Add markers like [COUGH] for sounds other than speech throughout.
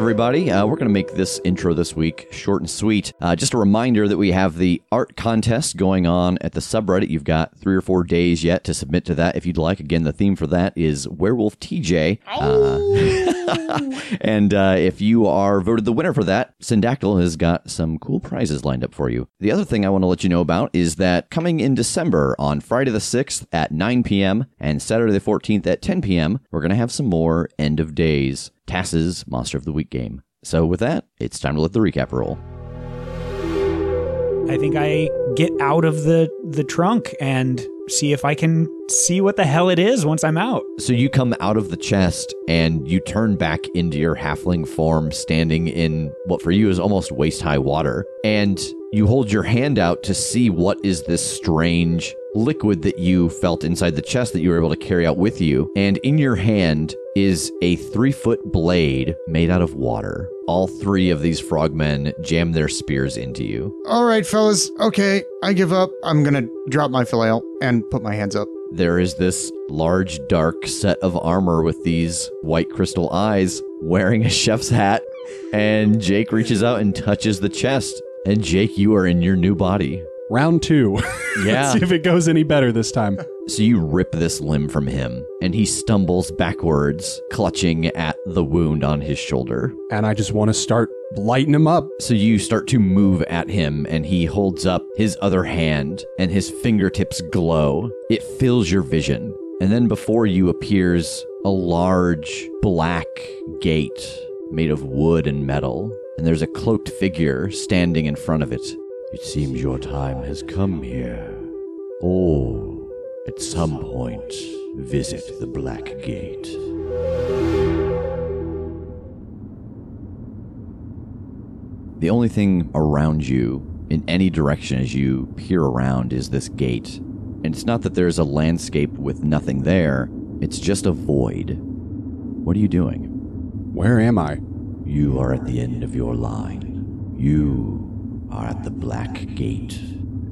Everybody. Uh, we're going to make this intro this week short and sweet. Uh, just a reminder that we have the art contest going on at the subreddit. You've got three or four days yet to submit to that if you'd like. Again, the theme for that is Werewolf TJ. Uh, [LAUGHS] and uh, if you are voted the winner for that, Syndactyl has got some cool prizes lined up for you. The other thing I want to let you know about is that coming in December on Friday the 6th at 9 p.m. and Saturday the 14th at 10 p.m., we're going to have some more end of days. Tass's Monster of the Week game. So, with that, it's time to let the recap roll. I think I get out of the the trunk and see if I can see what the hell it is once I'm out. So, you come out of the chest and you turn back into your halfling form, standing in what for you is almost waist high water. And you hold your hand out to see what is this strange liquid that you felt inside the chest that you were able to carry out with you. And in your hand is a three foot blade made out of water. All three of these frogmen jam their spears into you. All right, fellas. Okay, I give up. I'm gonna drop my flail and put my hands up. There is this large, dark set of armor with these white crystal eyes wearing a chef's hat. And Jake reaches out and touches the chest. And Jake, you are in your new body. Round two. Yeah. [LAUGHS] Let's see if it goes any better this time. So you rip this limb from him, and he stumbles backwards, clutching at the wound on his shoulder. And I just want to start lighting him up. So you start to move at him, and he holds up his other hand, and his fingertips glow. It fills your vision. And then before you appears a large black gate made of wood and metal, and there's a cloaked figure standing in front of it. It seems your time has come here. Oh, at some point, visit the Black Gate. The only thing around you in any direction as you peer around is this gate. And it's not that there's a landscape with nothing there, it's just a void. What are you doing? Where am I? You are at the end of your line. You are at the Black Gate.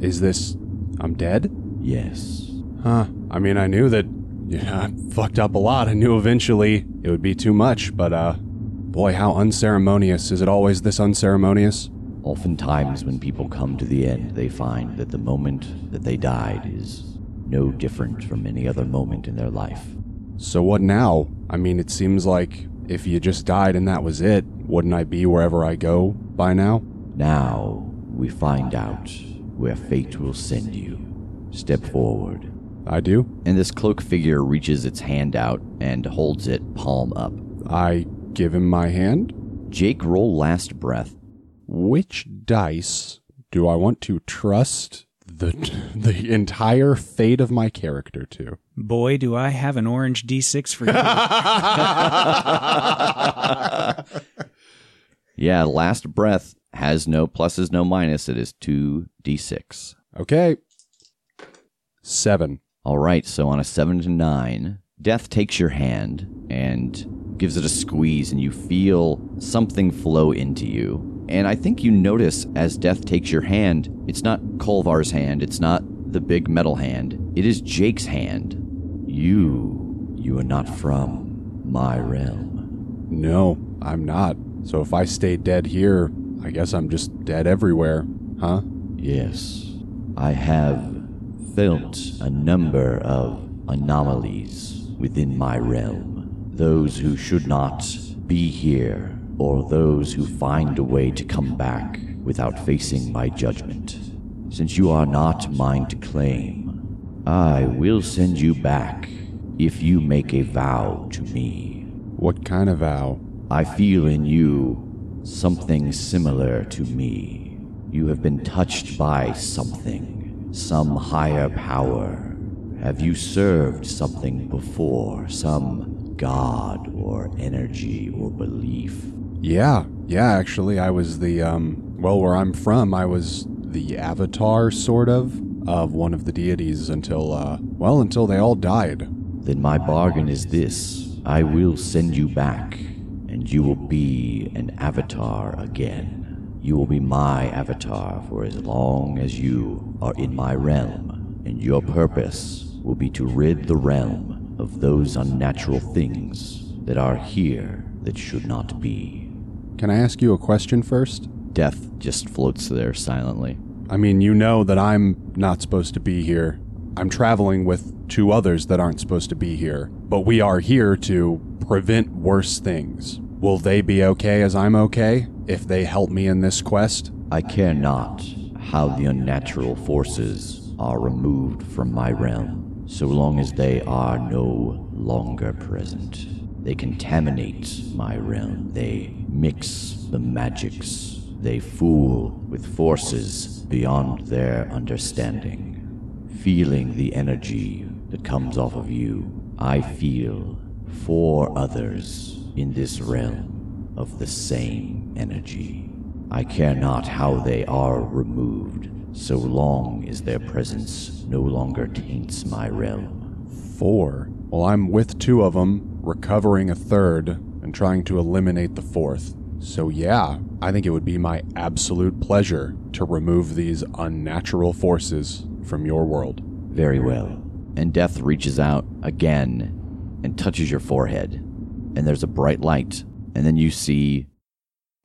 Is this. I'm dead? Yes. Huh. I mean, I knew that. Yeah, [LAUGHS] I fucked up a lot. I knew eventually it would be too much, but, uh. Boy, how unceremonious. Is it always this unceremonious? Oftentimes, when people come to the end, they find that the moment that they died is no different from any other moment in their life. So what now? I mean, it seems like if you just died and that was it, wouldn't I be wherever I go by now? Now, we find out where fate will send you. Step forward. I do? And this cloak figure reaches its hand out and holds it palm up. I give him my hand? Jake, roll last breath. Which dice do I want to trust the [LAUGHS] the entire fate of my character to? Boy, do I have an orange D6 for you. [LAUGHS] Yeah, last breath has no pluses, no minus. It is 2d6. Okay. Seven. All right, so on a 7 to 9, Death takes your hand and gives it a squeeze, and you feel something flow into you. And I think you notice as Death takes your hand, it's not Kolvar's hand, it's not the big metal hand, it is Jake's hand. You, you are not from my realm. No, I'm not. So if I stay dead here, I guess I'm just dead everywhere, huh? Yes, I have felt a number of anomalies within my realm. Those who should not be here, or those who find a way to come back without facing my judgment. Since you are not mine to claim, I will send you back if you make a vow to me. What kind of vow? I feel in you something similar to me. You have been touched by something, some higher power. Have you served something before, some god or energy or belief? Yeah, yeah, actually, I was the, um, well, where I'm from, I was the avatar, sort of, of one of the deities until, uh, well, until they all died. Then my bargain is this I will send you back, and you will be an avatar again. You will be my avatar for as long as you are in my realm, and your purpose will be to rid the realm of those unnatural things that are here that should not be. Can I ask you a question first? Death just floats there silently. I mean, you know that I'm not supposed to be here. I'm traveling with two others that aren't supposed to be here, but we are here to prevent worse things. Will they be okay as I'm okay if they help me in this quest? I care not how the unnatural forces are removed from my realm, so long as they are no longer present. They contaminate my realm, they mix the magics, they fool with forces beyond their understanding. Feeling the energy that comes off of you, I feel four others in this realm of the same energy. I care not how they are removed, so long as their presence no longer taints my realm. Four. Well, I'm with two of them, recovering a third, and trying to eliminate the fourth. So, yeah, I think it would be my absolute pleasure to remove these unnatural forces from your world. Very well. And Death reaches out again and touches your forehead. And there's a bright light. And then you see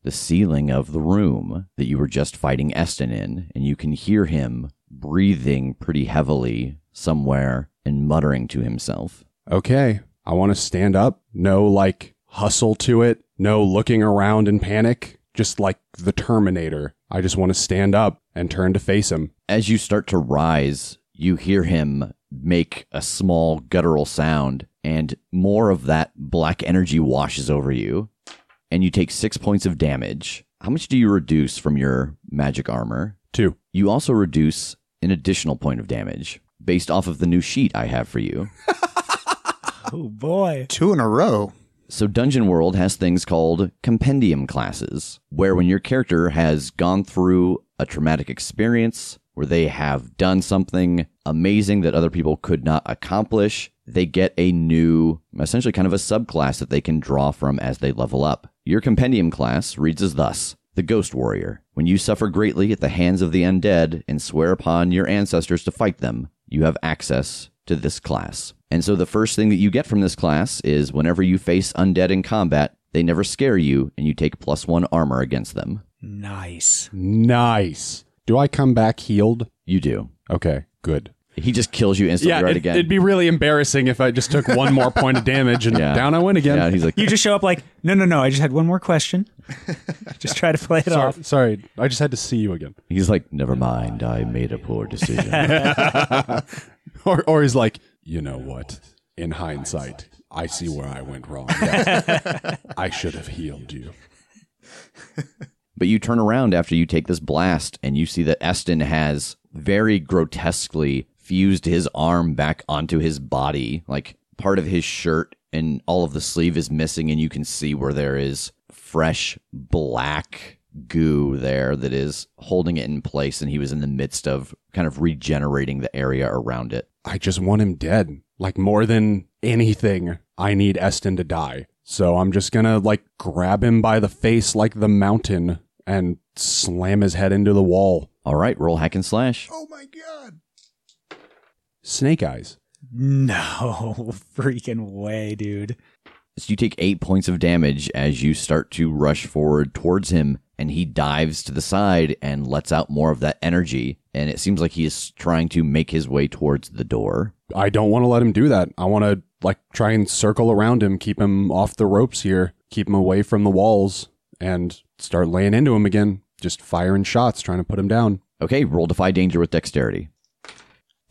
the ceiling of the room that you were just fighting Eston in. And you can hear him breathing pretty heavily somewhere and muttering to himself. Okay, I want to stand up. No, like, hustle to it. No looking around in panic. Just like the Terminator. I just want to stand up and turn to face him. As you start to rise, you hear him make a small guttural sound, and more of that black energy washes over you, and you take six points of damage. How much do you reduce from your magic armor? Two. You also reduce an additional point of damage based off of the new sheet I have for you. [LAUGHS] Oh boy. Two in a row. So, Dungeon World has things called compendium classes, where when your character has gone through a traumatic experience, where they have done something amazing that other people could not accomplish, they get a new, essentially kind of a subclass that they can draw from as they level up. Your compendium class reads as thus The Ghost Warrior. When you suffer greatly at the hands of the undead and swear upon your ancestors to fight them, you have access to this class. And so the first thing that you get from this class is whenever you face undead in combat, they never scare you and you take plus one armor against them. Nice. Nice. Do I come back healed? You do. Okay, good. He just kills you instantly right it, again. would be really embarrassing if I just took one more [LAUGHS] point of damage and Yeah. down I went again. yeah, he's like, You just show up like, no, no, no. I just had one more question. [LAUGHS] just try to play it sorry, off. sorry, I just had to see you again. he's like, never mind, I made a poor decision. [LAUGHS] Or, or he's like, you know what? In hindsight, I see where I went wrong. Yes. I should have healed you. But you turn around after you take this blast and you see that Eston has very grotesquely fused his arm back onto his body. Like part of his shirt and all of the sleeve is missing, and you can see where there is fresh black goo there that is holding it in place. And he was in the midst of kind of regenerating the area around it. I just want him dead. Like more than anything, I need Eston to die. So I'm just gonna like grab him by the face like the mountain and slam his head into the wall. All right, roll hack and slash. Oh my god. Snake eyes. No [LAUGHS] freaking way, dude. So you take eight points of damage as you start to rush forward towards him, and he dives to the side and lets out more of that energy. And it seems like he is trying to make his way towards the door. I don't want to let him do that. I want to like try and circle around him, keep him off the ropes here, keep him away from the walls, and start laying into him again. Just firing shots, trying to put him down. Okay, roll defy danger with dexterity.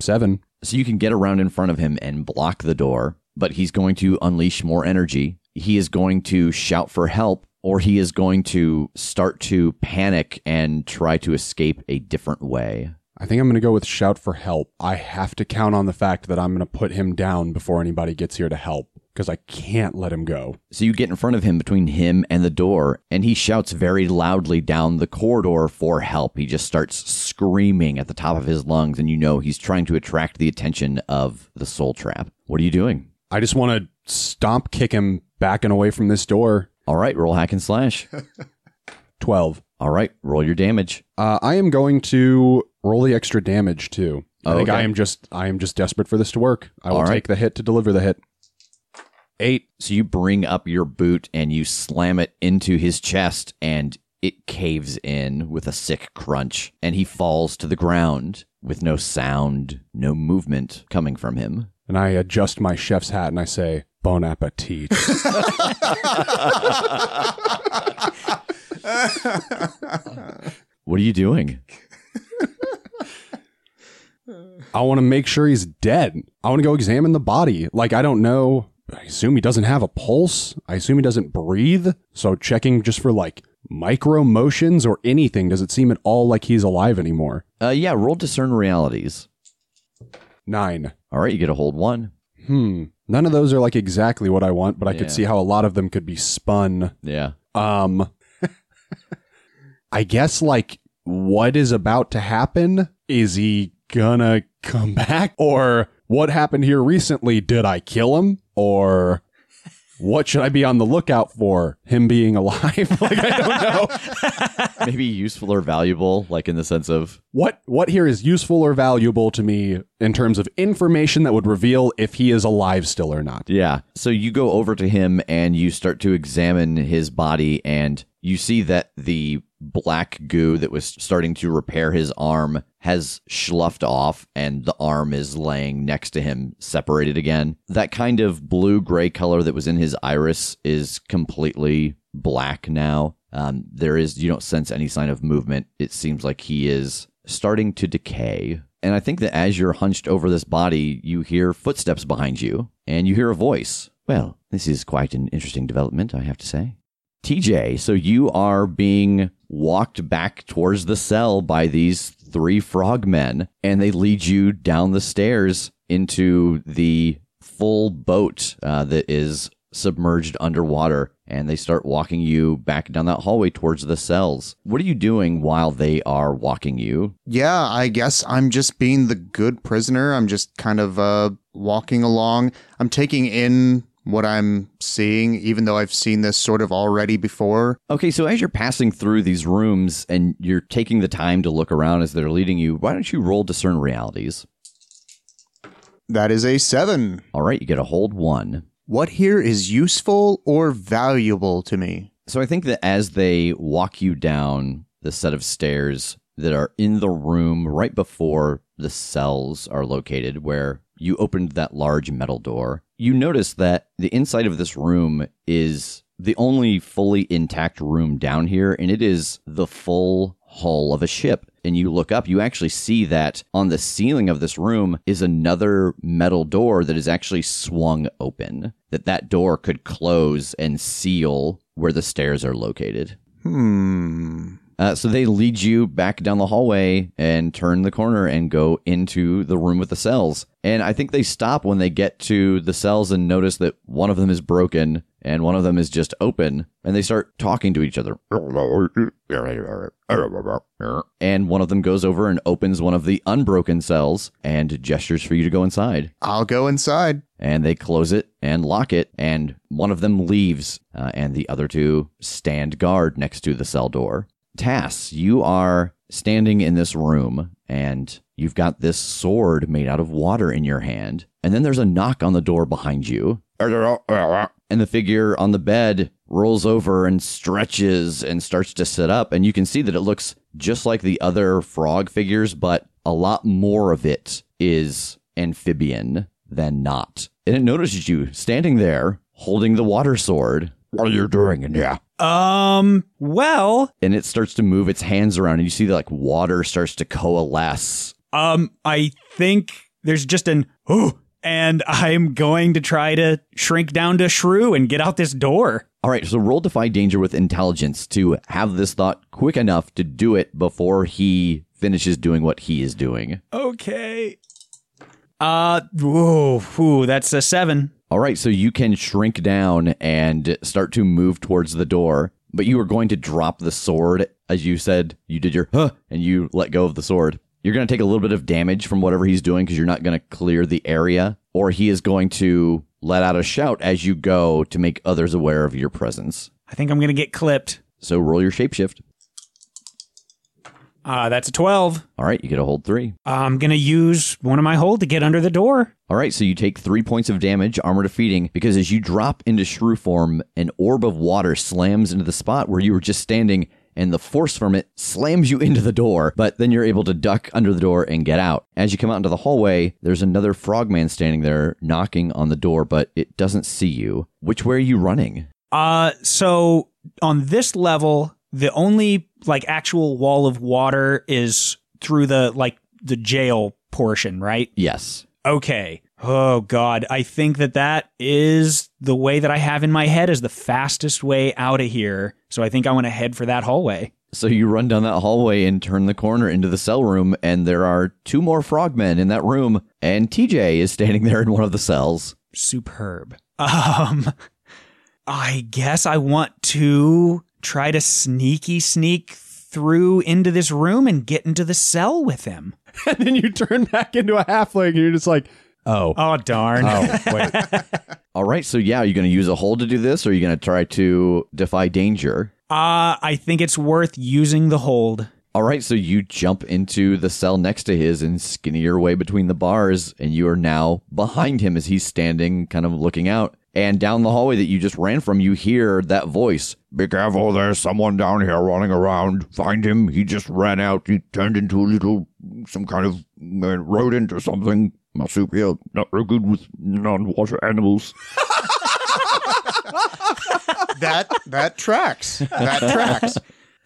Seven. So you can get around in front of him and block the door, but he's going to unleash more energy. He is going to shout for help, or he is going to start to panic and try to escape a different way. I think I'm going to go with shout for help. I have to count on the fact that I'm going to put him down before anybody gets here to help because I can't let him go. So you get in front of him between him and the door, and he shouts very loudly down the corridor for help. He just starts screaming at the top of his lungs, and you know he's trying to attract the attention of the soul trap. What are you doing? I just want to stomp kick him back and away from this door. All right, roll hack and slash. [LAUGHS] 12. All right, roll your damage. Uh, I am going to roll the extra damage too. I Oh, think okay. I am just I am just desperate for this to work. I will All right. take the hit to deliver the hit. Eight. So you bring up your boot and you slam it into his chest, and it caves in with a sick crunch, and he falls to the ground with no sound, no movement coming from him. And I adjust my chef's hat and I say, Bon appetit. [LAUGHS] What are you doing? I want to make sure he's dead. I want to go examine the body. Like, I don't know. I assume he doesn't have a pulse. I assume he doesn't breathe. So, checking just for like micro motions or anything, does it seem at all like he's alive anymore? Uh, yeah, roll discern realities. Nine. All right, you get a hold one. Hmm. None of those are like exactly what I want, but I Yeah. could see how a lot of them could be spun. Yeah. Um, [LAUGHS] I guess like what is about to happen? Is he gonna come [LAUGHS] back? Or what happened here recently? Did I kill him? Or what should I be on the lookout for? Him being [LAUGHS] alive? [LAUGHS] like I don't know. Maybe useful or valuable, like in the sense of What what here is useful or valuable to me in terms of information that would reveal if he is alive still or not? Yeah. So you go over to him and you start to examine his body, and you see that the black goo that was starting to repair his arm has sloughed off, and the arm is laying next to him, separated again. That kind of blue gray color that was in his iris is completely black now. Um, there is, you don't sense any sign of movement. It seems like he is starting to decay. And I think that as you're hunched over this body, you hear footsteps behind you and you hear a voice. Well, this is quite an interesting development, I have to say. TJ, so you are being walked back towards the cell by these three frogmen, and they lead you down the stairs into the full boat uh, that is submerged underwater. And they start walking you back down that hallway towards the cells. What are you doing while they are walking you? Yeah, I guess I'm just being the good prisoner. I'm just kind of uh, walking along. I'm taking in what I'm seeing, even though I've seen this sort of already before. Okay, so as you're passing through these rooms and you're taking the time to look around as they're leading you, why don't you roll discern realities? That is a seven. All right, you get a hold one. What here is useful or valuable to me? So I think that as they walk you down the set of stairs that are in the room right before the cells are located, where you opened that large metal door, you notice that the inside of this room is the only fully intact room down here, and it is the full hull of a ship. And you look up, you actually see that on the ceiling of this room is another metal door that is actually swung open. That that door could close and seal where the stairs are located. Hmm. Uh, so they lead you back down the hallway and turn the corner and go into the room with the cells. And I think they stop when they get to the cells and notice that one of them is broken and one of them is just open. And they start talking to each other. And one of them goes over and opens one of the unbroken cells and gestures for you to go inside I'll go inside. and they close it and lock it and one of them leaves uh, and the other two stand guard next to the cell door tass you are standing in this room and you've got this sword made out of water in your hand and then there's a knock on the door behind you and the figure on the bed rolls over and stretches and starts to sit up and you can see that it looks just like the other frog figures but a lot more of it is amphibian than not. And it notices you standing there holding the water sword. What are you doing in here Um, well, and it starts to move its hands around and you see that like water starts to coalesce um, I think there's just an oh, and I'm going to try to shrink down to shrew and get out this door. All right, so roll defy danger with intelligence to have this thought quick enough to do it before he finishes doing what he is doing. Okay. Uh, whoa, whew, that's a seven. All right, so you can shrink down and start to move towards the door, but you are going to drop the sword as you said. You did your huh, and you let go of the sword. You're going to take a little bit of damage from whatever he's doing because you're not going to clear the area, or he is going to let out a shout as you go to make others aware of your presence. I think I'm going to get clipped. So roll your shapeshift. Uh, that's a 12. All right, you get a hold three. I'm going to use one of my hold to get under the door. All right, so you take three points of damage, armor defeating, because as you drop into shrew form, an orb of water slams into the spot where you were just standing, and the force from it slams you into the door, but then you're able to duck under the door and get out. As you come out into the hallway, there's another frogman standing there knocking on the door, but it doesn't see you. Which way are you running? Uh, so on this level, the only like actual wall of water is through the like the jail portion, right? Yes. Okay. Oh God, I think that that is the way that I have in my head is the fastest way out of here. So I think I want to head for that hallway. So you run down that hallway and turn the corner into the cell room, and there are two more frogmen in that room, and TJ is standing there in one of the cells. Superb. [LAUGHS] Um, I guess I want to try to sneaky sneak through into this room and get into the cell with him. [LAUGHS] and then you turn back into a halfling and you're just like, oh. Oh darn. Oh, [LAUGHS] wait. [LAUGHS] All right, so yeah, are you going to use a hold to do this, or are you going to try to defy danger? Uh, I think it's worth using the hold. All right, so you jump into the cell next to his and skinny your way between the bars, and you are now behind him as he's standing, kind of looking out. And down the hallway that you just ran from, you hear that voice. Be careful, there's someone down here running around. Find him. He just ran out. He turned into a little, some kind of uh, rodent or something. Marsupial, not very good with non-water animals. [LAUGHS] That that tracks. That tracks.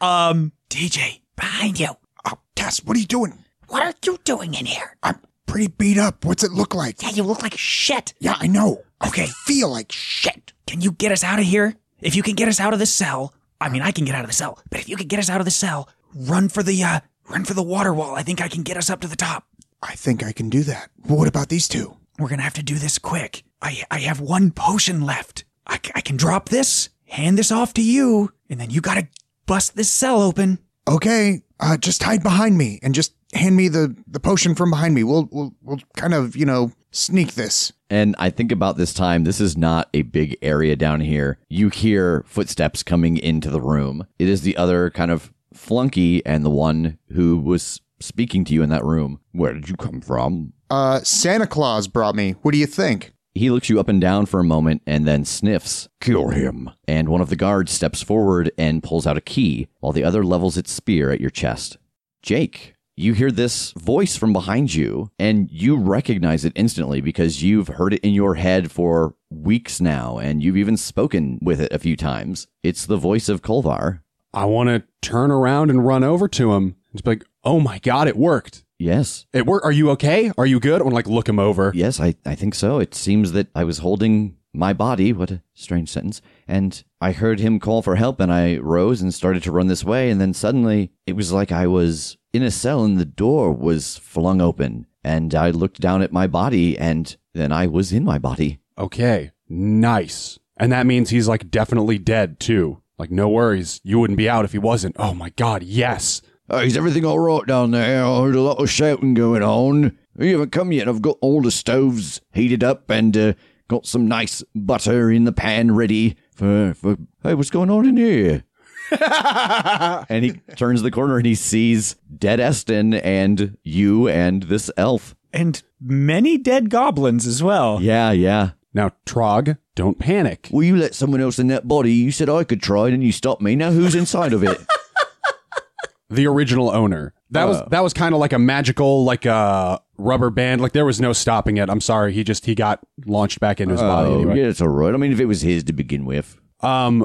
Um, TJ, behind you. Oh, Tass, what are you doing? What are you doing in here? I'm pretty beat up. What's it look like? Yeah, you look like shit. Yeah, I know. Okay. I feel like shit. Can you get us out of here? If you can get us out of the cell, I mean, I can get out of the cell, but if you can get us out of the cell, run for the, uh, run for the water wall. I think I can get us up to the top. I think I can do that. But what about these two? We're gonna have to do this quick. I, I have one potion left. I, I can drop this, hand this off to you, and then you gotta bust this cell open. Okay, uh, just hide behind me and just hand me the, the potion from behind me. We'll, we'll, we'll kind of, you know, sneak this. And I think about this time, this is not a big area down here. You hear footsteps coming into the room. It is the other kind of flunky and the one who was speaking to you in that room. Where did you come from? Uh, Santa Claus brought me. What do you think? He looks you up and down for a moment and then sniffs. Kill him. And one of the guards steps forward and pulls out a key, while the other levels its spear at your chest. Jake, you hear this voice from behind you, and you recognize it instantly because you've heard it in your head for weeks now, and you've even spoken with it a few times. It's the voice of Kolvar. I want to turn around and run over to him It's like, oh my God, it worked. Yes. It worked. Are you okay? Are you good? I want to like look him over. Yes, I, I think so. It seems that I was holding my body. What a strange sentence. And I heard him call for help, and I rose and started to run this way. And then suddenly it was like I was in a cell, and the door was flung open. And I looked down at my body, and then I was in my body. Okay. Nice. And that means he's like definitely dead too. Like, no worries. You wouldn't be out if he wasn't. Oh my God. Yes. Uh, is everything all right down there? I heard a lot of shouting going on. You haven't come yet. I've got all the stoves heated up and uh, got some nice butter in the pan ready for, for. Hey, what's going on in here? [LAUGHS] And he turns the corner and he sees dead Eston and you and this elf. And many dead goblins as well. Yeah, yeah. Now, Trog, don't panic. Will you let someone else in that body? You said I could try, and you stopped me. Now who's inside of it? [LAUGHS] The original owner. That was that was kind of like a magical, like a rubber band. Like there was no stopping it. I'm sorry. He just he got launched back into his body. oh, Anyway. yeah, it's all right. I mean, if it was his to begin with. Um,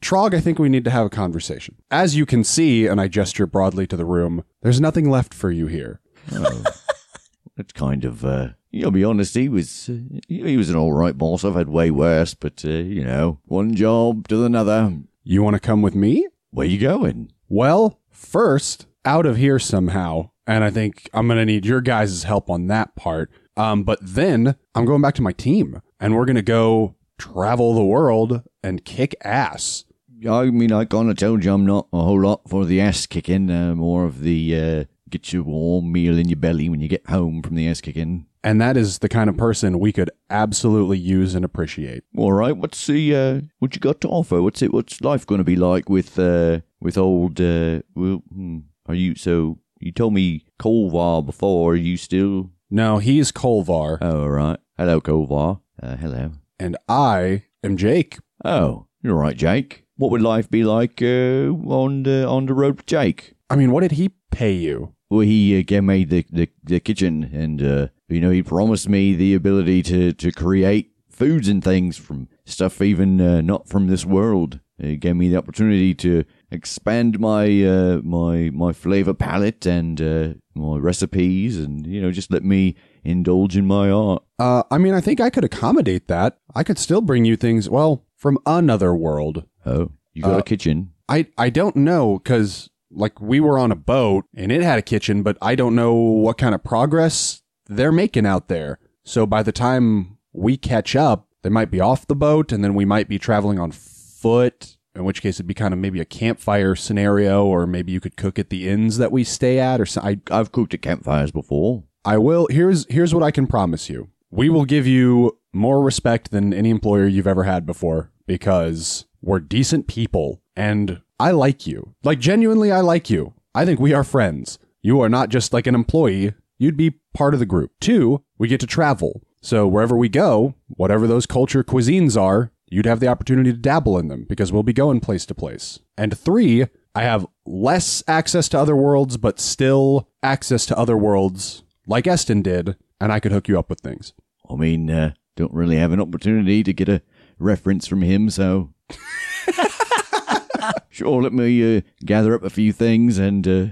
Trog, I think we need to have a conversation. As you can see, and I gesture broadly to the room, there's nothing left for you here. [LAUGHS] that's kind of, uh, you'll be honest, he was, uh, he was an all right boss. I've had way worse, but, uh, you know, one job to another. You want to come with me? Where you going? Well, first, out of here somehow. And I think I'm going to need your guys' help on that part. Um, but then I'm going back to my team and we're going to go travel the world and kick ass. I mean, I kind of told you I'm not a whole lot for the ass kicking, uh, more of the, uh, get your warm meal in your belly when you get home from the ass kicking. And that is the kind of person we could absolutely use and appreciate. All right, what's the uh, what you got to offer? What's it? What's life going to be like with uh, with old? Uh, well, hmm, are you so? You told me Kolvar before. Are you still? No, he's Kolvar Oh, all right. Hello, Kolvar. Uh, hello. and I am Jake. Oh, you're right, Jake. What would life be like uh, on the on the road with Jake? I mean, what did he pay you? Well, he uh, gave me the, the, the kitchen, and uh, you know, he promised me the ability to, to create foods and things from stuff even uh, not from this world. He gave me the opportunity to expand my uh, my my flavor palette and uh, my recipes, and you know, just let me indulge in my art. Uh, I mean, I think I could accommodate that. I could still bring you things, well, from another world. Oh, you got Uh, a kitchen? I, I don't know because like we were on a boat and it had a kitchen, but I don't know what kind of progress they're making out there. So by the time we catch up, they might be off the boat and then we might be traveling on foot. In which case it'd be kind of maybe a campfire scenario, or maybe you could cook at the inns that we stay at, or so. I I've cooked at campfires before. I will. Here's here's what I can promise you. We will give you more respect than any employer you've ever had before because we're decent people and I like you. Like genuinely I like you. I think we are friends. You are not just like an employee. You'd be part of the group. Two, we get to travel. So wherever we go, whatever those culture cuisines are, you'd have the opportunity to dabble in them because we'll be going place to place. And three, I have less access to other worlds, but still access to other worlds like Eston did, and I could hook you up with things. I mean, uh, don't really have an opportunity to get a reference from him, so. [LAUGHS] sure, let me uh, gather up a few things and. Uh,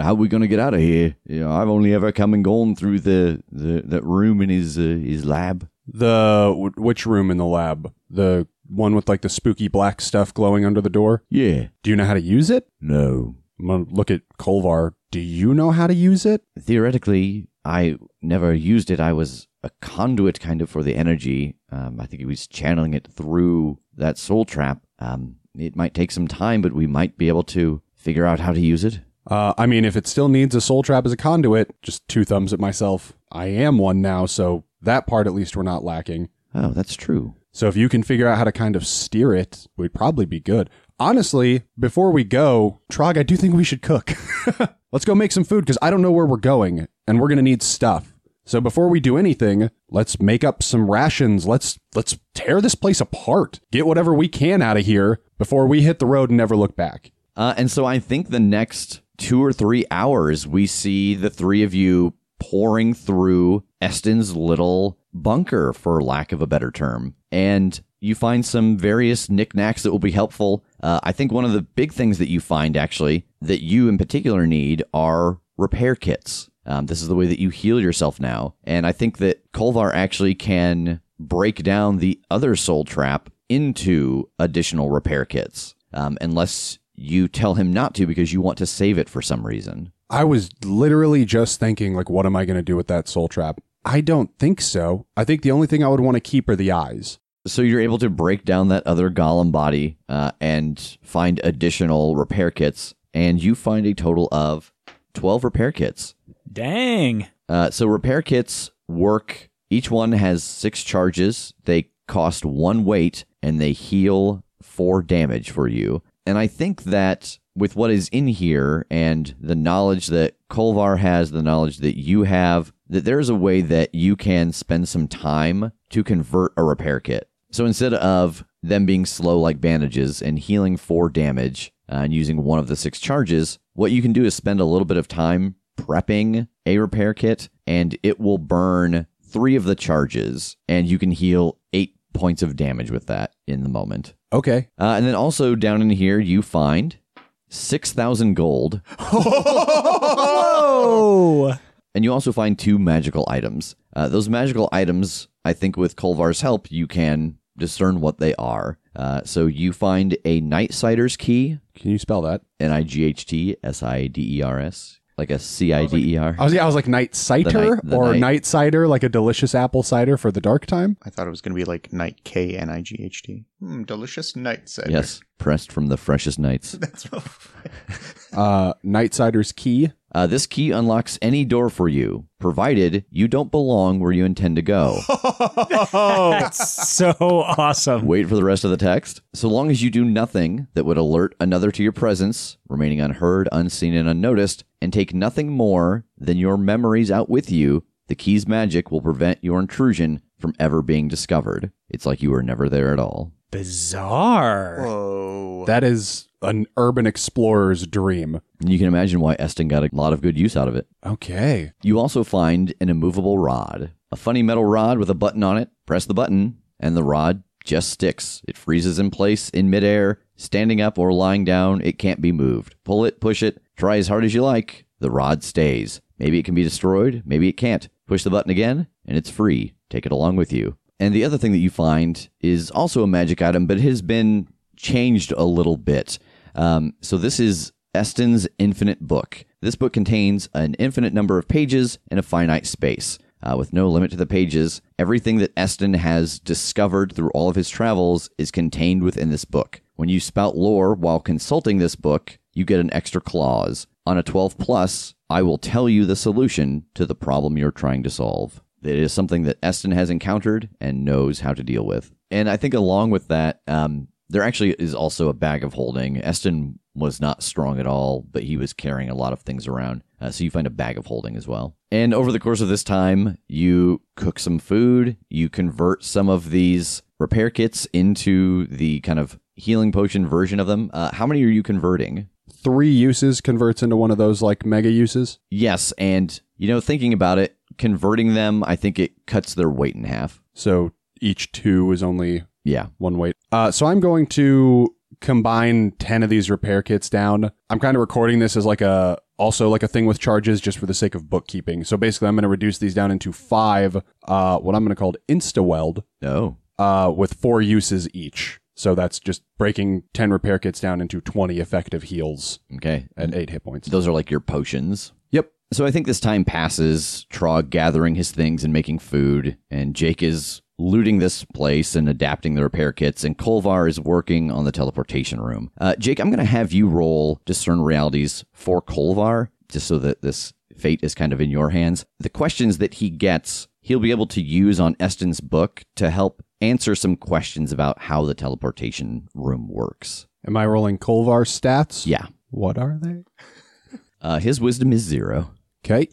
how are we going to get out of here? You know, I've only ever come and gone through the, the that room in his uh, his lab. The wh- which room in the lab? The one with like the spooky black stuff glowing under the door? Yeah, Do you know how to use it? no. I'm gonna look at Kolvar. Do you know how to use it? Theoretically, I never used it. I was a conduit kind of for the energy. Um, I think he was channeling it through that soul trap. Um, it might take some time, but we might be able to figure out how to use it. Uh, I mean, if it still needs a soul trap as a conduit, just two thumbs at myself. I am one now, so that part at least we're not lacking. Oh, that's true. So if you can figure out how to kind of steer it, we'd probably be good. Honestly, before we go, Trog, I do think we should cook. [LAUGHS] Let's go make some food because I don't know where we're going and we're going to need stuff. So before we do anything, let's make up some rations. Let's let's tear this place apart. Get whatever we can out of here before we hit the road and never look back. Uh, and so I think the next two or three hours, we see the three of you pouring through Eston's little bunker, for lack of a better term. And you find some various knickknacks that will be helpful. Uh, I think one of the big things that you find, actually, that you in particular need are repair kits. Um, this is the way that you heal yourself now. And I think that Kolvar actually can break down the other soul trap into additional repair kits. Um, unless you tell him not to because you want to save it for some reason. I was literally just thinking, like, what am I going to do with that soul trap? I don't think so. I think the only thing I would want to keep are the eyes. So you're able to break down that other golem body uh, and find additional repair kits, and you find a total of 12 repair kits. Dang. Uh, so repair kits work. Each one has six charges. They cost one weight, and they heal four damage for you. And I think that with what is in here and the knowledge that Kolvar has, the knowledge that you have, that there's a way that you can spend some time to convert a repair kit. So instead of them being slow like bandages and healing four damage uh, and using one of the six charges, what you can do is spend a little bit of time prepping a repair kit and it will burn three of the charges and you can heal eight points of damage with that in the moment. Okay. Uh, and then also down in here, you find 6,000 gold [LAUGHS] Whoa. And you also find two magical items. Uh, those magical items, I think, with Kolvar's help, you can discern what they are. Uh, so you find a Nightsider's key, Can you spell that? N I G H T S I D E R S, like a C I D E R. I was yeah, I was like night cider night- the or night- night cider, like a delicious apple cider for the dark time. I thought it was going to be like night K N I G H T. Hmm, delicious night cider. Yes, pressed from the freshest nights. [LAUGHS] That's what. [LAUGHS] Uh, night cider's key. Uh, this key unlocks any door for you, provided you don't belong where you intend to go. [LAUGHS] That's so awesome. Wait for the rest of the text. So long as you do nothing that would alert another to your presence, remaining unheard, unseen, and unnoticed, and take nothing more than your memories out with you, the key's magic will prevent your intrusion from ever being discovered. It's like you were never there at all. Bizarre. Whoa. That is an urban explorer's dream. You can imagine why Eston got a lot of good use out of it. Okay. You also find an immovable rod, a funny metal rod with a button on it. Press the button, and the rod just sticks. It freezes in place in midair. Standing up or lying down, it can't be moved. Pull it, push it, try as hard as you like. The rod stays. Maybe it can be destroyed, maybe it can't. Push the button again, and it's free. Take it along with you. And the other thing that you find is also a magic item, but it has been changed a little bit. Um, so this is Eston's Infinite Book. This book contains an infinite number of pages in a finite space. Uh, with no limit to the pages, everything that Eston has discovered through all of his travels is contained within this book. When you spout lore while consulting this book, you get an extra clause. On a 12 plus, I will tell you the solution to the problem you're trying to solve. It is something that Eston has encountered and knows how to deal with. And I think along with that, um, there actually is also a bag of holding. Eston was not strong at all, but he was carrying a lot of things around. Uh, so you find a bag of holding as well. And over the course of this time, you cook some food, you convert some of these repair kits into the kind of healing potion version of them. Uh, how many are you converting? Three uses converts into one of those like mega uses. Yes, and you know, thinking about it, converting them, I think it cuts their weight in half. So each two is only Yeah. one weight. Uh, so I'm going to combine 10 of these repair kits down. I'm kind of recording this as like a also like a thing with charges just for the sake of bookkeeping. So basically I'm going to reduce these down into 5 uh what I'm going to call insta weld Oh. uh with 4 uses each. So that's just breaking 10 repair kits down into 20 effective heals Okay. And 8 hit points. Those are like your potions. So I think this time passes, Trog gathering his things and making food, and Jake is looting this place and adapting the repair kits, and Kolvar is working on the teleportation room. Uh, Jake, I'm going to have you roll Discern Realities for Kolvar, just so that this fate is kind of in your hands. The questions that he gets, he'll be able to use on Eston's book to help answer some questions about how the teleportation room works. Am I rolling Kolvar stats? Yeah. What are they? Uh, his wisdom is zero. Okay.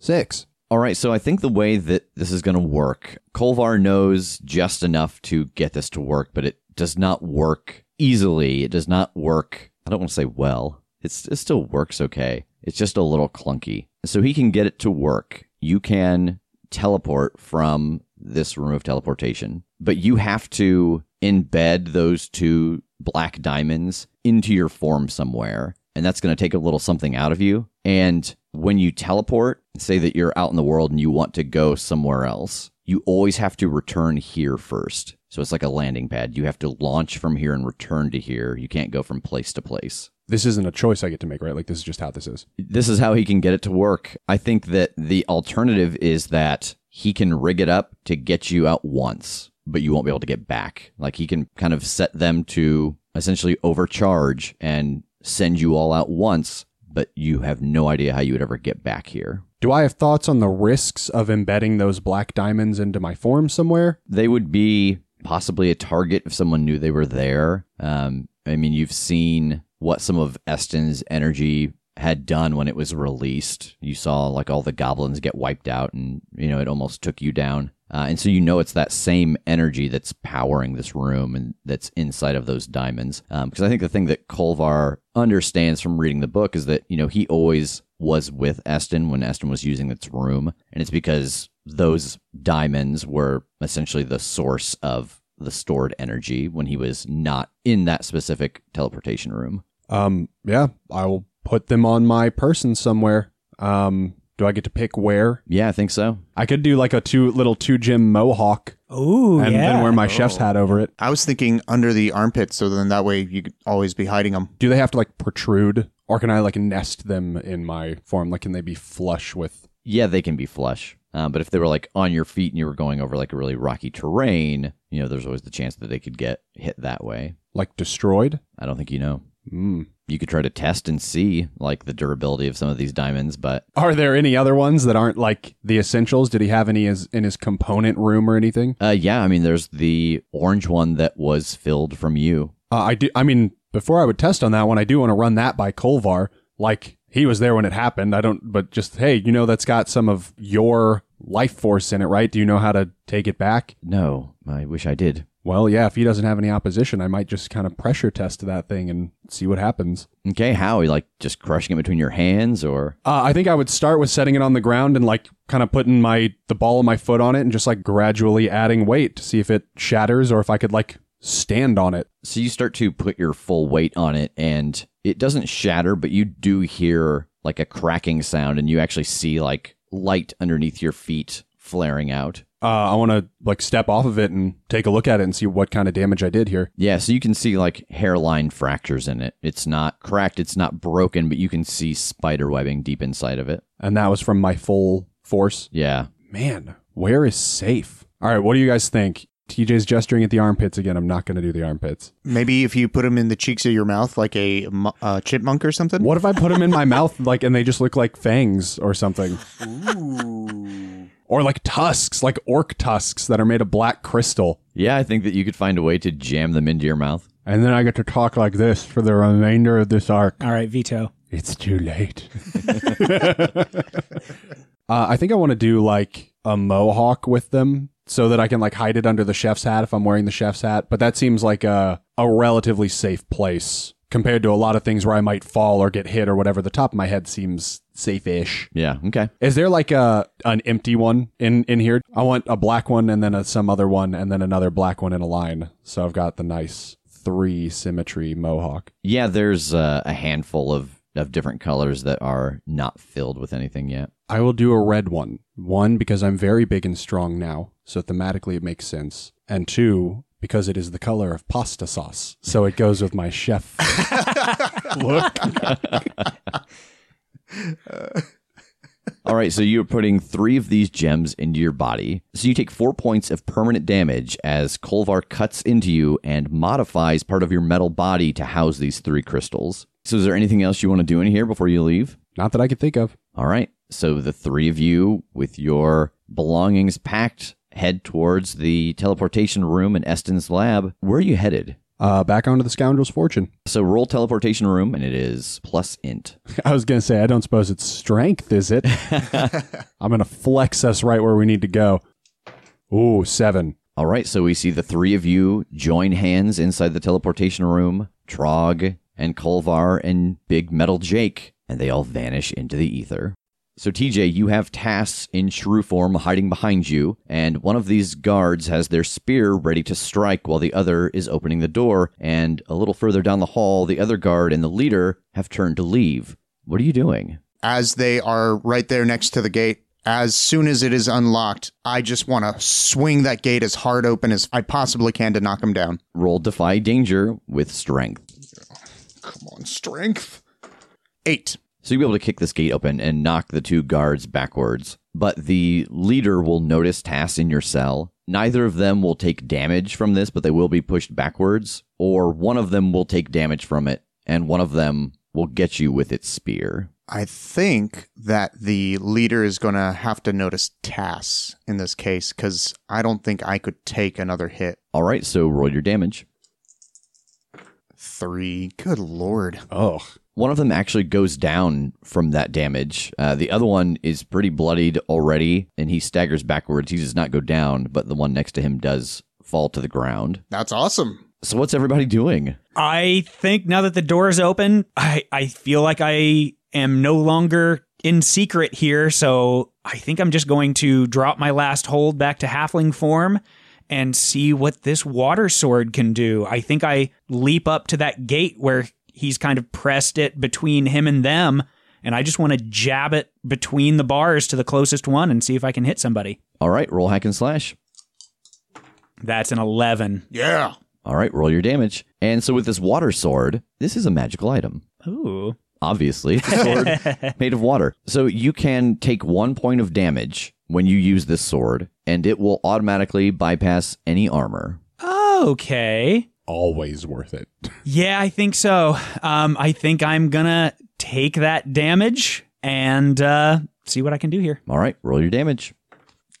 6. All right, so I think the way that this is going to work, Kolvar knows just enough to get this to work, but it does not work easily. It does not work. I don't want to say well. It's, it still works okay. It's just a little clunky. So he can get it to work. You can teleport from this room of teleportation, but you have to embed those two black diamonds into your form somewhere. And that's going to take a little something out of you. And when you teleport, say that you're out in the world and you want to go somewhere else, you always have to return here first. So it's like a landing pad. You have to launch from here and return to here. You can't go from place to place. This isn't a choice I get to make, right? Like this is just how this is. This is how he can get it to work. I think that the alternative is that he can rig it up to get you out once, but you won't be able to get back. Like he can kind of set them to essentially overcharge and send you all out once, but you have no idea how you would ever get back here. Do I have thoughts on the risks of embedding those black diamonds into my form somewhere? They would be possibly a target if someone knew they were there. Um, I mean, you've seen what some of Eston's energy had done when it was released. You saw like all the goblins get wiped out, and you know it almost took you down. Uh, and so you know it's that same energy that's powering this room and that's inside of those diamonds. Because I think the thing that Kolvar understands from reading the book is that you know he always was with Eston when Eston was using its room, and it's because those diamonds were essentially the source of the stored energy when he was not in that specific teleportation room. Um, yeah, I will put them on my person somewhere. Um, Do I get to pick where? Yeah, I think so. I could do like a two little two gym mohawk Ooh, and yeah. then wear my chef's hat over it. I was thinking under the armpit, so then that way you could always be hiding them. Do they have to like protrude, or can I like nest them in my form? Like, can they be flush with? Yeah, they can be flush. Um, but if they were like on your feet and you were going over like a really rocky terrain, you know, there's always the chance that they could get hit that way. Like destroyed? I don't think you know. Mm. You could try to test and see like the durability of some of these diamonds, but Are there any other ones that aren't like the essentials? Did he have any as, in his component room or anything? uh, yeah, I mean, there's the orange one that was filled from you. Uh, I do. I mean, before I would test on that one, I do want to run that by Kolvar Like he was there when it happened. I don't. But just hey, you know that's got some of your life force in it, right? Do you know how to take it back? No, I wish I did. Well, yeah. If he doesn't have any opposition, I might just kind of pressure test that thing and see what happens. Okay, how? You like just crushing it between your hands or? Uh, I think I would start with setting it on the ground and like kind of putting my the ball of my foot on it and just like gradually adding weight to see if it shatters or if I could like stand on it. So you start to put your full weight on it and it doesn't shatter, but you do hear like a cracking sound and you actually see like light underneath your feet flaring out. Uh, I want to like step off of it and take a look at it and see what kind of damage I did here. Yeah, so you can see like hairline fractures in it. It's not cracked, it's not broken, but you can see spider webbing deep inside of it. And that was from my full force. Yeah. Man, where is safe? All right, what do you guys think? TJ's gesturing at the armpits again. I'm not going to do the armpits. Maybe if you put them in the cheeks of your mouth like a uh, chipmunk or something. What if I put them in my mouth like and they just look like fangs or something? Or like tusks, like orc tusks that are made of black crystal. Yeah, I think that you could find a way to jam them into your mouth. And then I get to talk like this for the remainder of this arc. All right, veto. It's too late. [LAUGHS] uh, I think I want to do like a mohawk with them so that I can like hide it under the chef's hat if I'm wearing the chef's hat. But that seems like a, a relatively safe place compared to a lot of things where I might fall or get hit or whatever. The top of my head seems safe-ish. Yeah, okay. Is there like a an empty one in in here? I want a black one and then a, some other one and then another black one in a line. So I've got the nice three symmetry mohawk. Yeah, there's uh, a handful of, of different colors that are not filled with anything yet. I will do a red one. One, because I'm very big and strong now, so thematically it makes sense. And two, because it is the color of pasta sauce, so it goes with my chef [LAUGHS] look. All right, so you're putting three of these gems into your body. So you take four points of permanent damage as Kolvar cuts into you and modifies part of your metal body to house these three crystals. So is there anything else you want to do in here before you leave? Not that I could think of. All right. So the three of you, with your belongings packed, head towards the teleportation room in Eston's lab. Where are you headed? Uh, back onto the scoundrel's fortune. So roll teleportation room, and it is plus int. [LAUGHS] I was gonna say I don't suppose it's strength, is it? [LAUGHS] I'm gonna flex us right where we need to go. Ooh, seven. All right, so we see the three of you join hands inside the teleportation room Trog and Kolvar and Big Metal Jake, and they all vanish into the ether. So, TJ, you have Tass in shrew form hiding behind you, and one of these guards has their spear ready to strike while the other is opening the door. And a little further down the hall, the other guard and the leader have turned to leave. What are you doing? As they are right there next to the gate, as soon as it is unlocked, I just want to swing that gate as hard open as I possibly can to knock them down. Roll Defy Danger with Strength. Come on, strength. Eight. So you'll be able to kick this gate open and knock the two guards backwards. But the leader will notice Tass in your cell. Neither of them will take damage from this, but they will be pushed backwards. Or one of them will take damage from it, and one of them will get you with its spear. I think that the leader is going to have to notice Tass in this case because I don't think I could take another hit. All right, so roll your damage. Three. Good lord. Ugh. One of them actually goes down from that damage. Uh, the other one is pretty bloodied already, and he staggers backwards. He does not go down, but the one next to him does fall to the ground. That's awesome. So what's everybody doing? I think now that the door is open, I, I feel like I am no longer in secret here. So I think I'm just going to drop my last hold back to halfling form and see what this water sword can do. I think I leap up to that gate where he's kind of pressed it between him and them and I just want to jab it between the bars to the closest one and see if I can hit somebody. All right, roll hack and slash. That's an 11. Yeah. All right, roll your damage. And so with this water sword, this is a magical item. Ooh. Obviously, [LAUGHS] it's a sword made of water. So you can take one point of damage when you use this sword, and it will automatically bypass any armor. Okay. Always worth it. [LAUGHS] Yeah, I think so. Um, I think I'm gonna take that damage and uh, see what I can do here. All right, roll your damage.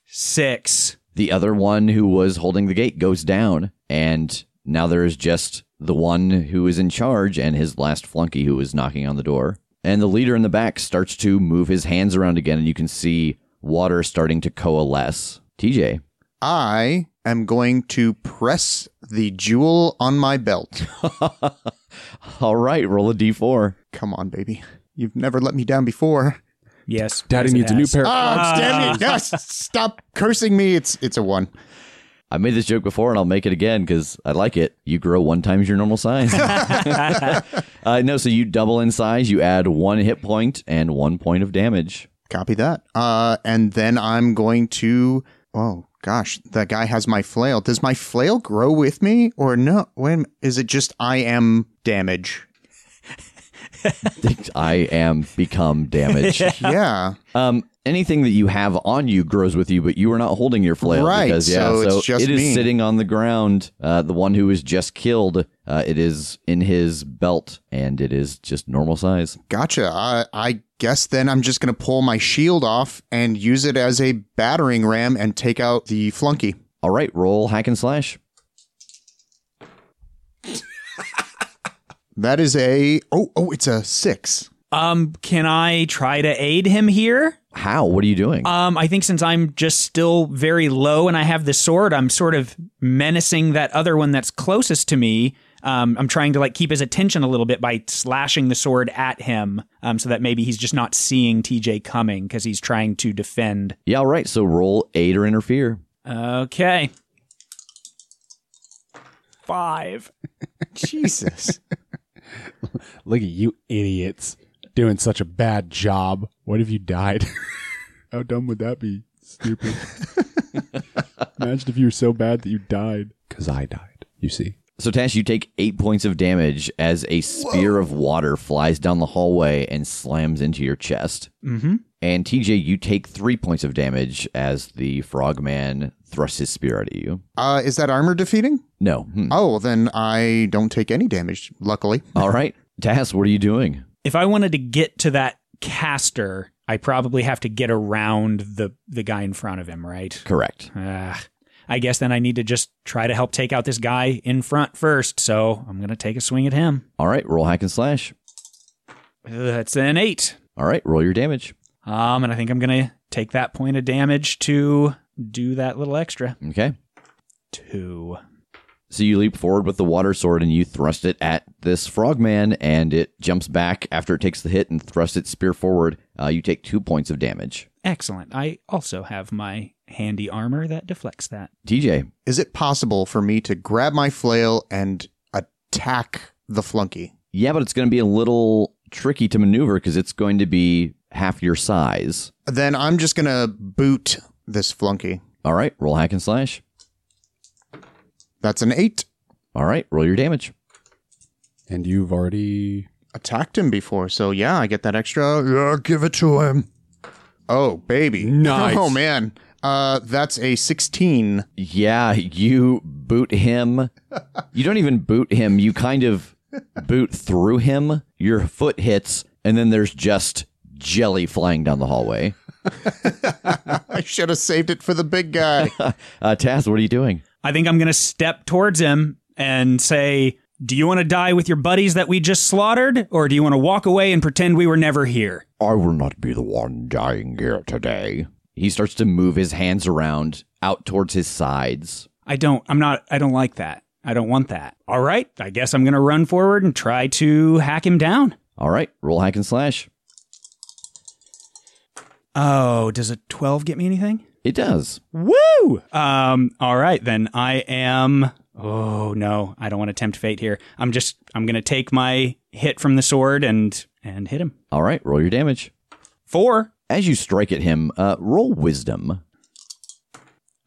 Six. The other one who was holding the gate goes down, and now there is just the one who is in charge and his last flunky who is knocking on the door. And the leader in the back starts to move his hands around again, and you can see water starting to coalesce. TJ. I am going to press the jewel on my belt. [LAUGHS] All right, roll a d4. Come on, baby. You've never let me down before. Yes. Daddy yes, needs a new pair of Oh, damn it. [LAUGHS] Yes, stop cursing me. It's it's a one. I made this joke before, and I'll make it again because I like it. You grow one times your normal size. [LAUGHS] uh, no, so you double in size. You add one hit point and one point of damage. Copy that. Uh, and then I'm going to. Oh gosh, that guy has my flail. Does my flail grow with me or no? When is it just I am damage? I am become damage. [LAUGHS] yeah. Um, anything that you have on you grows with you, but you are not holding your flail. Right, Because, yeah, so it's just it is sitting on the ground. Uh, the one who was just killed, uh, it is in his belt, and it is just normal size. Gotcha. I, I guess then I'm just going to pull my shield off and use it as a battering ram and take out the flunky. All right, roll hack and slash. [LAUGHS] That is a. Oh, oh, it's a six. Um, can I try to aid him here? How? What are you doing? Um, I think since I'm just still very low and I have the sword, I'm sort of menacing that other one that's closest to me. Um, I'm trying to like keep his attention a little bit by slashing the sword at him, um, so that maybe he's just not seeing TJ coming because he's trying to defend. yeah, all right. So roll aid or interfere. Okay. Five. [LAUGHS] Jesus. [LAUGHS] Look at you idiots doing such a bad job. What if you died? [LAUGHS] How dumb would that be? Stupid. Imagine if you were so bad that you died. Because I died, you see. So Tass, you take eight points of damage as a spear of water flies down the hallway and slams into your chest. Mm-hmm. And TJ, you take three points of damage as the frogman thrusts his spear at you. Uh, is that armor defeating? No. Hmm. Oh, then I don't take any damage, luckily. [LAUGHS] All right. Tass, what are you doing? If I wanted to get to that caster, I probably have to get around the the guy in front of him, right? Correct. Ah, I guess then I need to just try to help take out this guy in front first. So I'm going to take a swing at him. All right. Roll hack and slash. That's an eight. All right. Roll your damage. Um, and I think I'm going to take that point of damage to do that little extra. Okay. Two. So you leap forward with the water sword and you thrust it at this frogman, and it jumps back after it takes the hit and thrusts its spear forward. Uh, you take two points of damage. Excellent. I also have my handy armor that deflects that. TJ, Is it possible for me to grab my flail and attack the flunky? yeah, but it's going to be a little tricky to maneuver because it's going to be half your size. Then I'm just going to boot this flunky. All right, roll hack and slash. That's an eight. All right, roll your damage. And you've already. Attacked him before, so yeah, I get that extra. Yeah, give it to him. Oh, baby. Nice. Oh, man. Uh, that's a 16. Yeah, you boot him. You don't even boot him. You kind of boot through him. Your foot hits, and then there's just jelly flying down the hallway. [LAUGHS] I should have saved it for the big guy. [LAUGHS] Uh, Tass, what are you doing? I think I'm going to step towards him and say, Do you want to die with your buddies that we just slaughtered? Or do you want to walk away and pretend we were never here? I will not be the one dying here today. He starts to move his hands around out towards his sides. I don't, I'm not, I don't like that. I don't want that. All right. I guess I'm going to run forward and try to hack him down. All right, roll hack and slash. Oh, does a 12 get me anything? It does. Woo! Um, all right, then I am. Oh no, I don't want to tempt fate here. I'm just I'm gonna take my hit from the sword and and hit him. All right, roll your damage. Four. As you strike at him, uh, roll wisdom.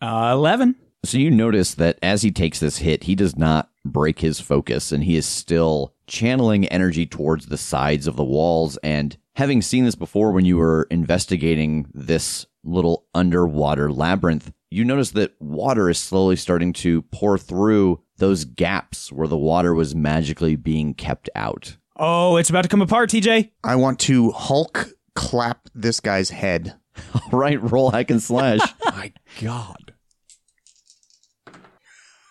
Uh, 11. So you notice that as he takes this hit, he does not break his focus and he is still channeling energy towards the sides of the walls. And having seen this before when you were investigating this little underwater labyrinth, you notice that water is slowly starting to pour through those gaps where the water was magically being kept out. Oh, it's about to come apart, TJ. I want to Hulk clap this guy's head. All [LAUGHS] right, roll hack and slash. [LAUGHS] My God.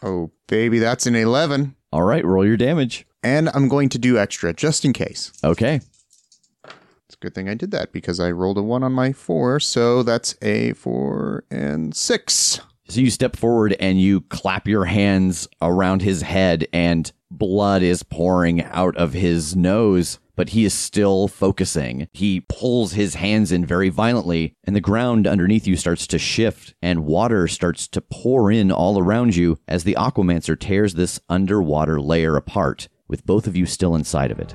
Oh, baby, that's an 11. All right, roll your damage. And I'm going to do extra just in case. Okay. It's a good thing I did that because I rolled a 1 on my 4. So that's a 4 and 6. So you step forward and you clap your hands around his head, and blood is pouring out of his nose, but he is still focusing. He pulls his hands in very violently, and the ground underneath you starts to shift, and water starts to pour in all around you as the Aquamancer tears this underwater layer apart, with both of you still inside of it.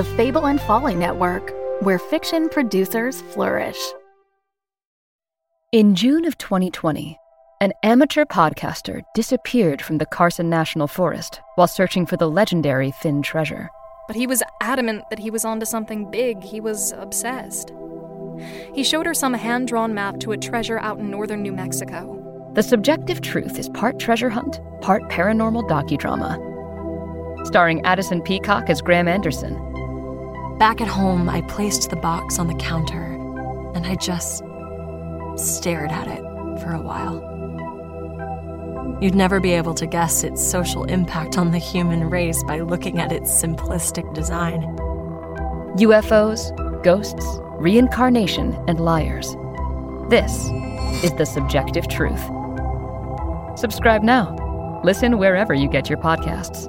The Fable and Folly Network, where fiction producers flourish. In June of 2020, an amateur podcaster disappeared from the Carson National Forest while searching for the legendary Fenn treasure. But he was adamant that he was onto something big. He was obsessed. He showed her some hand drawn map to a treasure out in northern New Mexico. The Subjective Truth is part treasure hunt, part paranormal docudrama. Starring Addison Peacock as Graham Anderson, Back at home, I placed the box on the counter and I just stared at it for a while. You'd never be able to guess its social impact on the human race by looking at its simplistic design. UFOs, ghosts, reincarnation, and liars. This is The Subjective Truth. Subscribe now. Listen wherever you get your podcasts.